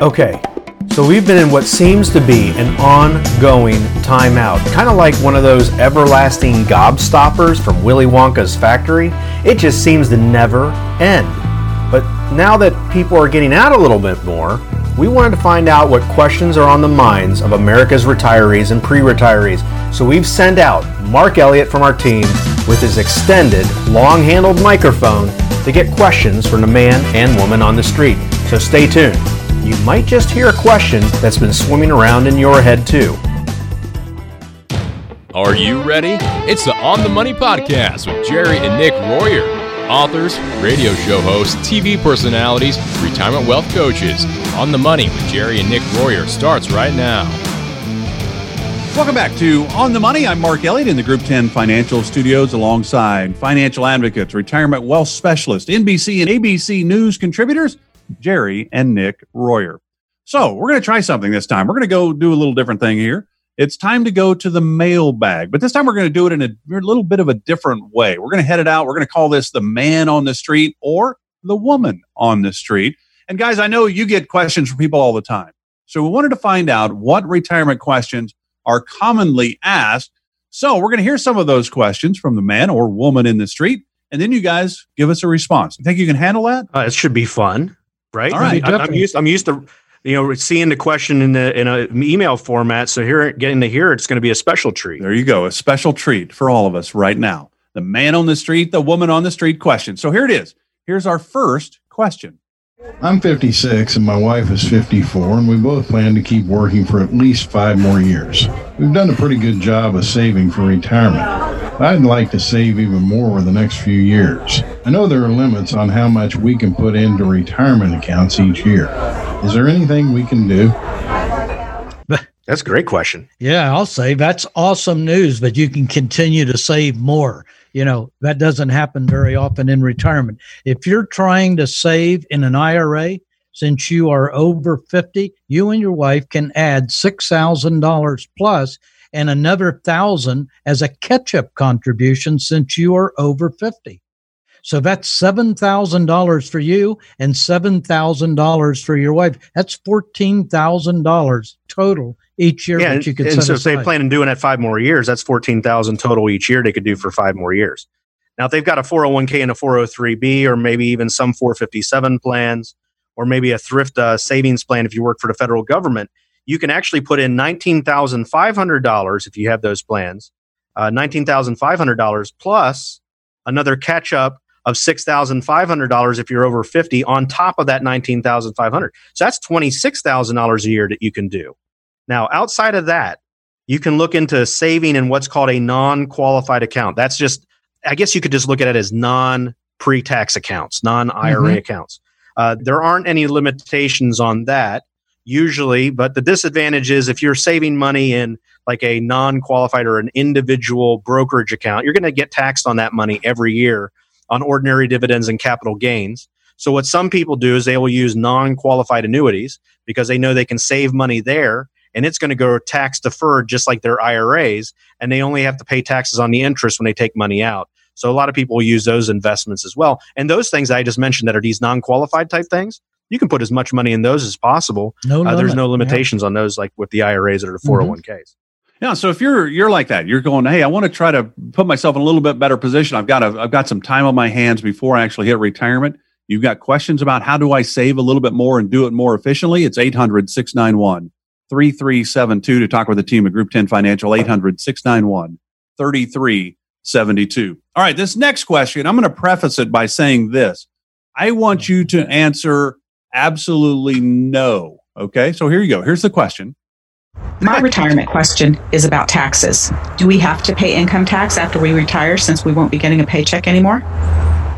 Okay, so we've been in what seems to be an ongoing timeout, kind of like one of those everlasting gobstoppers from Willy Wonka's factory. It just seems to never end. But now that people are getting out a little bit more, we wanted to find out what questions are on the minds of America's retirees and pre retirees. So we've sent out Mark Elliott from our team with his extended, long handled microphone to get questions from the man and woman on the street. So stay tuned you might just hear a question that's been swimming around in your head, too. Are you ready? It's the On the Money Podcast with Jerry and Nick Royer. Authors, radio show hosts, TV personalities, retirement wealth coaches. On the Money with Jerry and Nick Royer starts right now. Welcome back to On the Money. I'm Mark Elliott in the Group 10 Financial Studios alongside financial advocates, retirement wealth specialists, NBC and ABC News contributors Jerry and Nick Royer. So we're going to try something this time. We're going to go do a little different thing here. It's time to go to the mailbag, but this time we're going to do it in a, little bit of a different way. We're going to head it out. We're going to call this the man on the street or the woman on the street. And guys, I know you get questions from people all the time. So we wanted to find out what retirement questions are commonly asked. So we're going to hear some of those questions from the man or woman in the street, and then you guys give us a response. You think you can handle that? Uh, it should be fun right? All right. I, am used. I'm used to you know seeing the question in the in an email format. So here, getting to hear it's going to be a special treat. There you go, a special treat for all of us right now. The man on the street, the woman on the street question. So here it is. Here's our first question. I'm 56 and my wife is 54, and we both plan to keep working for at least five more years. We've done a pretty good job of saving for retirement. I'd like to save even more over the next few years. I know there are limits on how much we can put into retirement accounts each year. Is there anything we can do? That's a great question. Yeah, I'll say that's awesome news, but you can continue to save more you know that doesn't happen very often in retirement if you're trying to save in an ira since you are over 50 you and your wife can add $6000 plus and another thousand as a catch-up contribution since you are over 50 so that's $7,000 for you and $7,000 for your wife. That's $14,000 total each year yeah, that you could and so if they plan on doing that five more years, that's 14,000 total each year they could do for five more years. Now, if they've got a 401k and a 403b, or maybe even some 457 plans, or maybe a thrift uh, savings plan if you work for the federal government, you can actually put in $19,500 if you have those plans, uh, $19,500 plus another catch up of $6,500 if you're over 50 on top of that 19,500. So that's $26,000 a year that you can do. Now, outside of that, you can look into saving in what's called a non-qualified account. That's just I guess you could just look at it as non pre-tax accounts, non IRA mm-hmm. accounts. Uh, there aren't any limitations on that usually, but the disadvantage is if you're saving money in like a non qualified or an individual brokerage account, you're going to get taxed on that money every year on ordinary dividends and capital gains. So what some people do is they will use non-qualified annuities because they know they can save money there and it's going to go tax deferred just like their IRAs and they only have to pay taxes on the interest when they take money out. So a lot of people use those investments as well. And those things I just mentioned that are these non-qualified type things, you can put as much money in those as possible. No uh, there's no limitations yeah. on those like with the IRAs or the 401ks. Mm-hmm. Yeah, so if you're you're like that, you're going, hey, I want to try to put myself in a little bit better position. I've got a, I've got some time on my hands before I actually hit retirement. You've got questions about how do I save a little bit more and do it more efficiently? It's 800 691 3372 to talk with the team at Group 10 Financial, 800 691 3372. All right, this next question, I'm going to preface it by saying this. I want you to answer absolutely no. Okay, so here you go. Here's the question my retirement question is about taxes. Do we have to pay income tax after we retire since we won't be getting a paycheck anymore?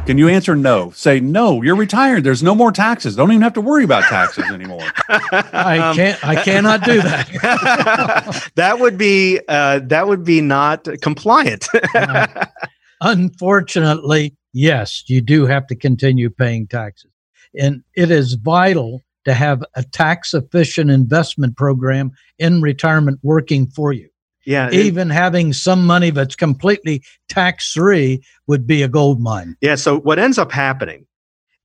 Can you answer no? Say no. You're retired. There's no more taxes. Don't even have to worry about taxes anymore. I can't. I cannot do that. that would be. Uh, that would be not compliant. uh, unfortunately, yes, you do have to continue paying taxes, and it is vital to have a tax efficient investment program in retirement working for you. Yeah. Even it, having some money that's completely tax free would be a gold mine. Yeah. So what ends up happening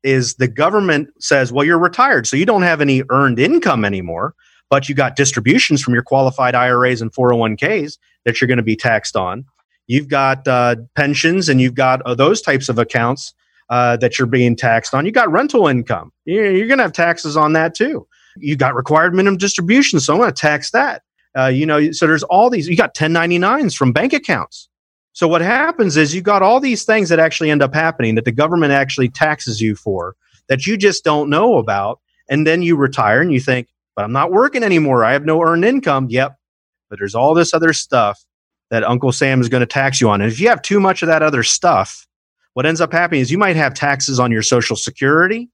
is the government says, well, you're retired, so you don't have any earned income anymore, but you got distributions from your qualified IRAs and 401ks that you're going to be taxed on. You've got uh, pensions and you've got uh, those types of accounts uh, that you're being taxed on. You got rental income. You're, you're going to have taxes on that too. You got required minimum distribution, so I'm going to tax that. Uh, you know, so there's all these. You got 1099s from bank accounts. So what happens is you got all these things that actually end up happening that the government actually taxes you for that you just don't know about. And then you retire and you think, but I'm not working anymore. I have no earned income. Yep. But there's all this other stuff that Uncle Sam is going to tax you on. And if you have too much of that other stuff, what ends up happening is you might have taxes on your social security.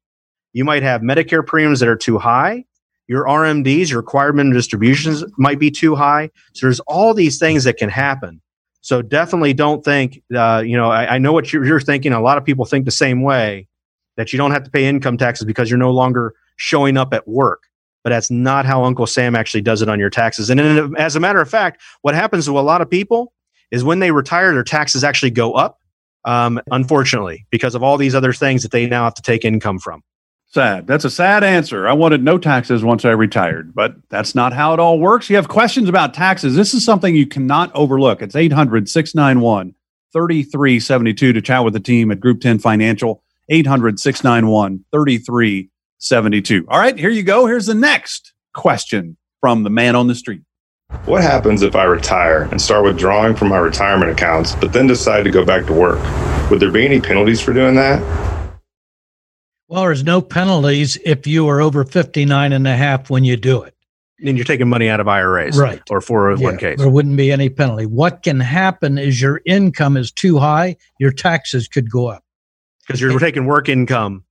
You might have Medicare premiums that are too high. Your RMDs, your required minimum distributions might be too high. So there's all these things that can happen. So definitely don't think, uh, you know, I, I know what you're, you're, thinking. A lot of people think the same way that you don't have to pay income taxes because you're no longer showing up at work. But that's not how Uncle Sam actually does it on your taxes. And in, as a matter of fact, what happens to a lot of people is when they retire, their taxes actually go up, um, unfortunately, because of all these other things that they now have to take income from. Sad. That's a sad answer. I wanted no taxes once I retired, but that's not how it all works. You have questions about taxes. This is something you cannot overlook. It's 800 691 3372 to chat with the team at Group 10 Financial. 800 691 3372. All right, here you go. Here's the next question from the man on the street. What happens if I retire and start withdrawing from my retirement accounts, but then decide to go back to work? Would there be any penalties for doing that? Well, there's no penalties if you are over 59 and a half when you do it. And you're taking money out of IRAs. Right. Or 401ks. Yeah, there wouldn't be any penalty. What can happen is your income is too high, your taxes could go up. Because you're and, taking work income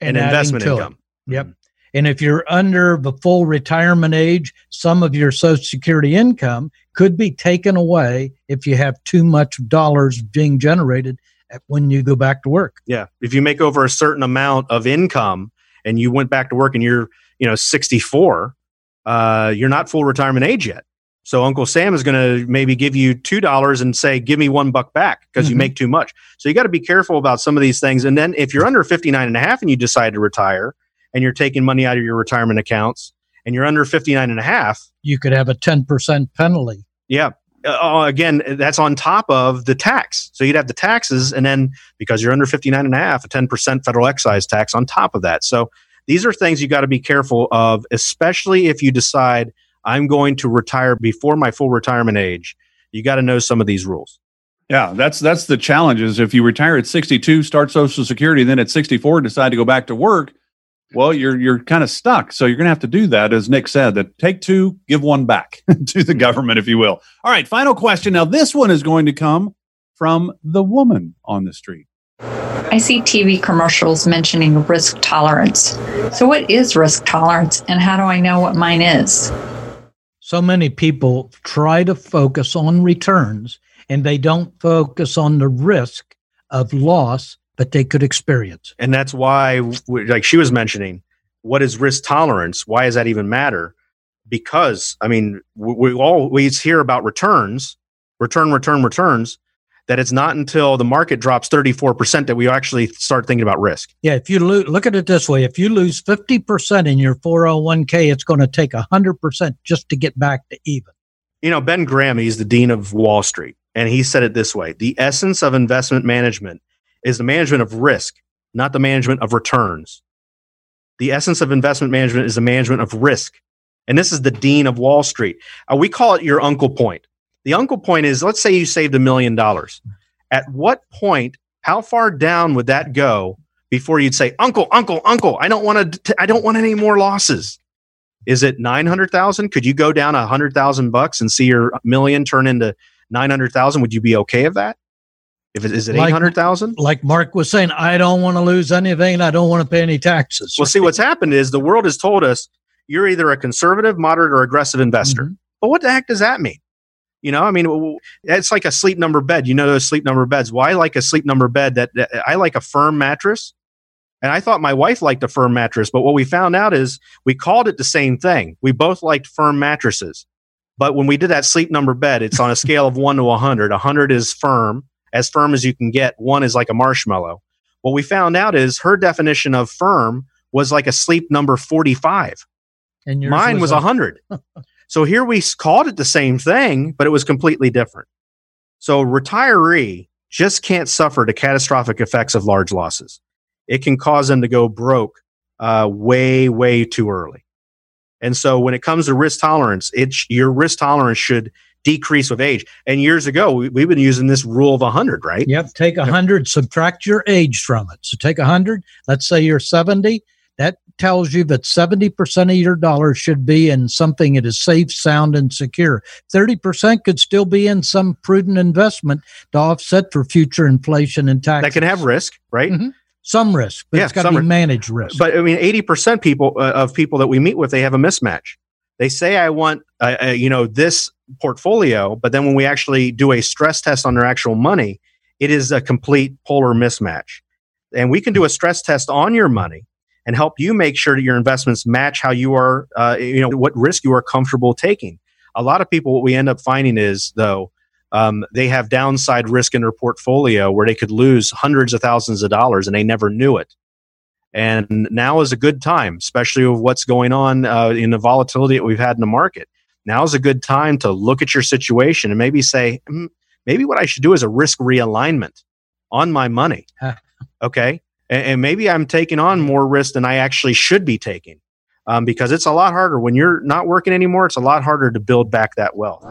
and, and investment income. It. Yep. And if you're under the full retirement age, some of your Social Security income could be taken away if you have too much dollars being generated when you go back to work. Yeah. If you make over a certain amount of income and you went back to work and you're, you know, 64, uh, you're not full retirement age yet. So Uncle Sam is going to maybe give you two dollars and say, "Give me one buck back" because mm-hmm. you make too much. So you got to be careful about some of these things. And then if you're under 59 and a half and you decide to retire and you're taking money out of your retirement accounts and you're under 59 and a half, you could have a 10% penalty. Yeah. Uh, uh, again, that's on top of the tax. So you'd have the taxes, and then because you're under 59 and a half, a 10% federal excise tax on top of that. So these are things you got to be careful of, especially if you decide I'm going to retire before my full retirement age. You got to know some of these rules. Yeah, that's that's the challenge. Is if you retire at 62, start Social Security, then at 64 decide to go back to work, well, you're you're kind of stuck. So you're going to have to do that, as Nick said. That take two, give one back to the government, if you will. All right, final question. Now, this one is going to come from the woman on the street. I see TV commercials mentioning risk tolerance. So, what is risk tolerance, and how do I know what mine is? So many people try to focus on returns, and they don't focus on the risk of loss that they could experience. And that's why, like she was mentioning, what is risk tolerance? Why does that even matter? Because, I mean, we, we always hear about returns, return, return, returns, that it's not until the market drops 34% that we actually start thinking about risk. Yeah, if you lo- look at it this way, if you lose 50% in your 401k, it's going to take 100% just to get back to even. You know, Ben Graham, he's the dean of Wall Street, and he said it this way The essence of investment management is the management of risk, not the management of returns. The essence of investment management is the management of risk. And this is the dean of Wall Street. Uh, we call it your uncle point. The uncle point is let's say you saved a million dollars. At what point, how far down would that go before you'd say, "Uncle, uncle, uncle, I don't want to I don't want any more losses." Is it 900,000? Could you go down a 100,000 bucks and see your million turn into 900,000? Would you be okay with that? If it is it eight hundred thousand, like Mark was saying, I don't want to lose anything. I don't want to pay any taxes. Well, see, what's happened is the world has told us you're either a conservative, moderate, or aggressive investor. Mm-hmm. But what the heck does that mean? You know, I mean, it's like a sleep number bed. You know those sleep number beds. Why well, like a sleep number bed? That, that I like a firm mattress, and I thought my wife liked a firm mattress. But what we found out is we called it the same thing. We both liked firm mattresses. But when we did that sleep number bed, it's on a scale of one to a hundred. A hundred is firm, as firm as you can get. One is like a marshmallow. What we found out is her definition of firm was like a sleep number 45. And yours Mine was a- 100. so here we called it the same thing, but it was completely different. So retiree just can't suffer the catastrophic effects of large losses. It can cause them to go broke uh, way, way too early. And so when it comes to risk tolerance, it's your risk tolerance should decrease with age. And years ago, we, we've been using this rule of 100, right? Yep. Take a hundred, subtract your age from it. So take a hundred. Let's say you're 70. That tells you that 70% of your dollars should be in something that is safe, sound, and secure. 30% could still be in some prudent investment to offset for future inflation and taxes. That can have risk, right? Mhm. some risk, but Yeah, it's got to be managed risk. But I mean, eighty percent people uh, of people that we meet with, they have a mismatch. They say, "I want, uh, uh, you know, this portfolio," but then when we actually do a stress test on their actual money, it is a complete polar mismatch. And we can do a stress test on your money and help you make sure that your investments match how you are, uh, you know, what risk you are comfortable taking. A lot of people, what we end up finding is, though, um, they have downside risk in their portfolio where they could lose hundreds of thousands of dollars and they never knew it. And now is a good time, especially with what's going on uh, in the volatility that we've had in the market. Now is a good time to look at your situation and maybe say, "Hmm, maybe what I should do is a risk realignment on my money. Okay. And, and maybe I'm taking on more risk than I actually should be taking um, because it's a lot harder when you're not working anymore. It's a lot harder to build back that wealth.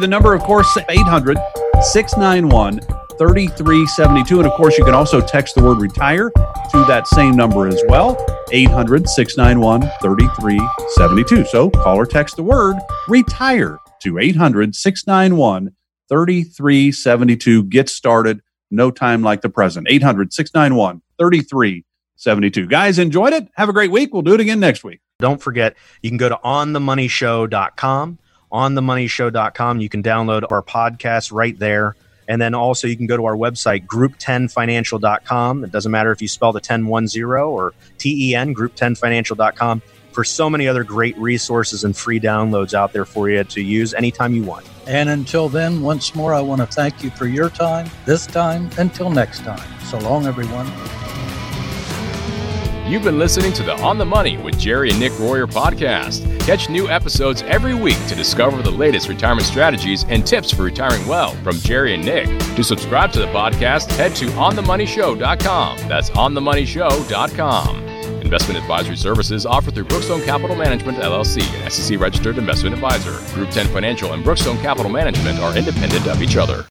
The number, of course, 800 691 3372. And of course, you can also text the word retire to that same number as well 800 691 3372. So call or text the word retire to 800 691 3372. Get started. No time like the present. 800 691 3372. Guys, enjoyed it. Have a great week. We'll do it again next week. Don't forget, you can go to onthemoneyshow.com. Onthemoneyshow.com. You can download our podcast right there. And then also you can go to our website, group10financial.com. It doesn't matter if you spell the 1010 or T-E-N, group10financial.com for so many other great resources and free downloads out there for you to use anytime you want. And until then, once more, I want to thank you for your time, this time, until next time. So long, everyone. You've been listening to the On the Money with Jerry and Nick Royer podcast. Catch new episodes every week to discover the latest retirement strategies and tips for retiring well from Jerry and Nick. To subscribe to the podcast, head to onthemoneyshow.com. That's onthemoneyshow.com. Investment advisory services offered through Brookstone Capital Management LLC, an SEC registered investment advisor. Group 10 Financial and Brookstone Capital Management are independent of each other.